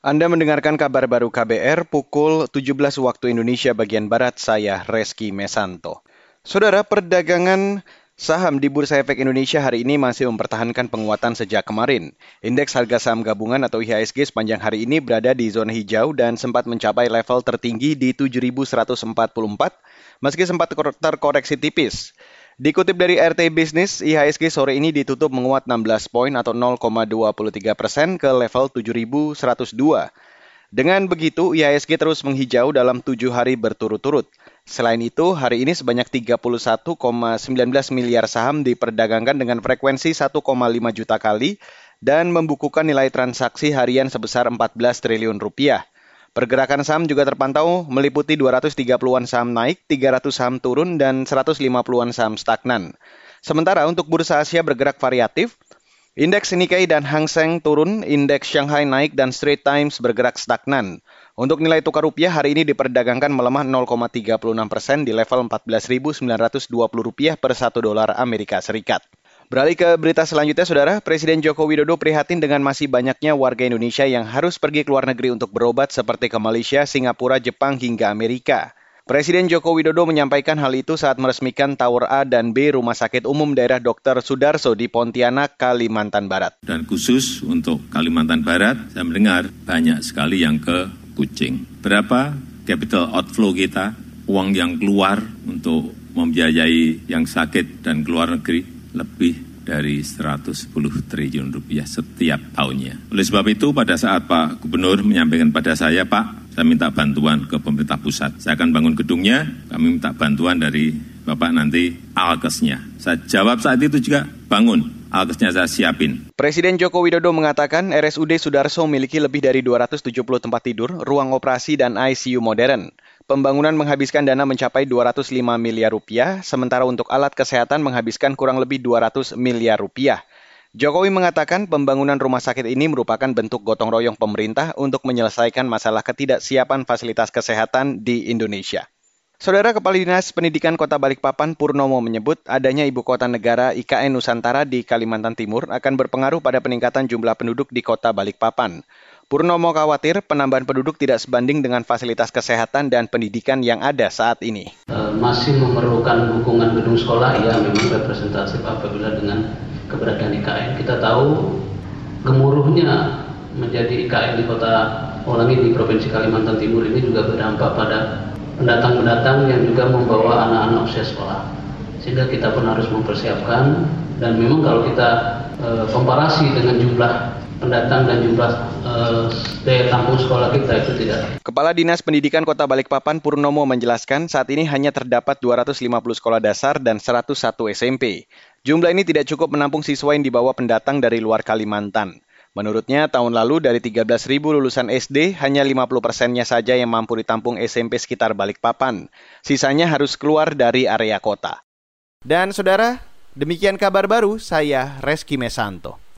Anda mendengarkan kabar baru KBR pukul 17 waktu Indonesia bagian Barat, saya Reski Mesanto. Saudara, perdagangan Saham di Bursa Efek Indonesia hari ini masih mempertahankan penguatan sejak kemarin. Indeks harga saham gabungan atau IHSG sepanjang hari ini berada di zona hijau dan sempat mencapai level tertinggi di 7.144 meski sempat terkoreksi tipis. Dikutip dari RT Business, IHSG sore ini ditutup menguat 16 poin atau 0,23 persen ke level 7.102. Dengan begitu, IHSG terus menghijau dalam tujuh hari berturut-turut. Selain itu, hari ini sebanyak 31,19 miliar saham diperdagangkan dengan frekuensi 1,5 juta kali dan membukukan nilai transaksi harian sebesar 14 triliun rupiah. Pergerakan saham juga terpantau meliputi 230-an saham naik, 300 saham turun, dan 150-an saham stagnan. Sementara untuk bursa Asia bergerak variatif, indeks Nikkei dan Hang Seng turun, indeks Shanghai naik, dan Straits Times bergerak stagnan. Untuk nilai tukar rupiah hari ini diperdagangkan melemah 0,36 persen di level 14.920 rupiah per 1 dolar Amerika Serikat. Beralih ke berita selanjutnya, Saudara. Presiden Joko Widodo prihatin dengan masih banyaknya warga Indonesia yang harus pergi ke luar negeri untuk berobat seperti ke Malaysia, Singapura, Jepang, hingga Amerika. Presiden Joko Widodo menyampaikan hal itu saat meresmikan Tower A dan B Rumah Sakit Umum Daerah Dr. Sudarso di Pontianak, Kalimantan Barat. Dan khusus untuk Kalimantan Barat, saya mendengar banyak sekali yang ke Kucing. Berapa capital outflow kita, uang yang keluar untuk membiayai yang sakit dan keluar negeri? Lebih dari 110 triliun rupiah setiap tahunnya. Oleh sebab itu pada saat Pak Gubernur menyampaikan pada saya, Pak, saya minta bantuan ke pemerintah pusat. Saya akan bangun gedungnya, kami minta bantuan dari Bapak nanti alkesnya. Saya jawab saat itu juga, bangun, alkesnya saya siapin. Presiden Joko Widodo mengatakan RSUD Sudarso memiliki lebih dari 270 tempat tidur, ruang operasi, dan ICU modern. Pembangunan menghabiskan dana mencapai 205 miliar rupiah, sementara untuk alat kesehatan menghabiskan kurang lebih 200 miliar rupiah. Jokowi mengatakan pembangunan rumah sakit ini merupakan bentuk gotong royong pemerintah untuk menyelesaikan masalah ketidaksiapan fasilitas kesehatan di Indonesia. Saudara Kepala Dinas Pendidikan Kota Balikpapan Purnomo menyebut adanya ibu kota negara IKN Nusantara di Kalimantan Timur akan berpengaruh pada peningkatan jumlah penduduk di Kota Balikpapan. Purnomo khawatir penambahan penduduk tidak sebanding dengan fasilitas kesehatan dan pendidikan yang ada saat ini. E, masih memerlukan dukungan gedung sekolah, ya memang representatif apabila dengan keberadaan IKN. Kita tahu gemuruhnya menjadi IKN di kota Olangi di Provinsi Kalimantan Timur ini juga berdampak pada pendatang-pendatang yang juga membawa anak-anak usia sekolah. Sehingga kita pun harus mempersiapkan dan memang kalau kita e, komparasi dengan jumlah pendatang dan jumlah uh, daya tampung sekolah kita itu tidak. Kepala Dinas Pendidikan Kota Balikpapan Purnomo menjelaskan saat ini hanya terdapat 250 sekolah dasar dan 101 SMP. Jumlah ini tidak cukup menampung siswa yang dibawa pendatang dari luar Kalimantan. Menurutnya, tahun lalu dari 13.000 lulusan SD, hanya 50 persennya saja yang mampu ditampung SMP sekitar Balikpapan. Sisanya harus keluar dari area kota. Dan saudara, demikian kabar baru saya Reski Mesanto.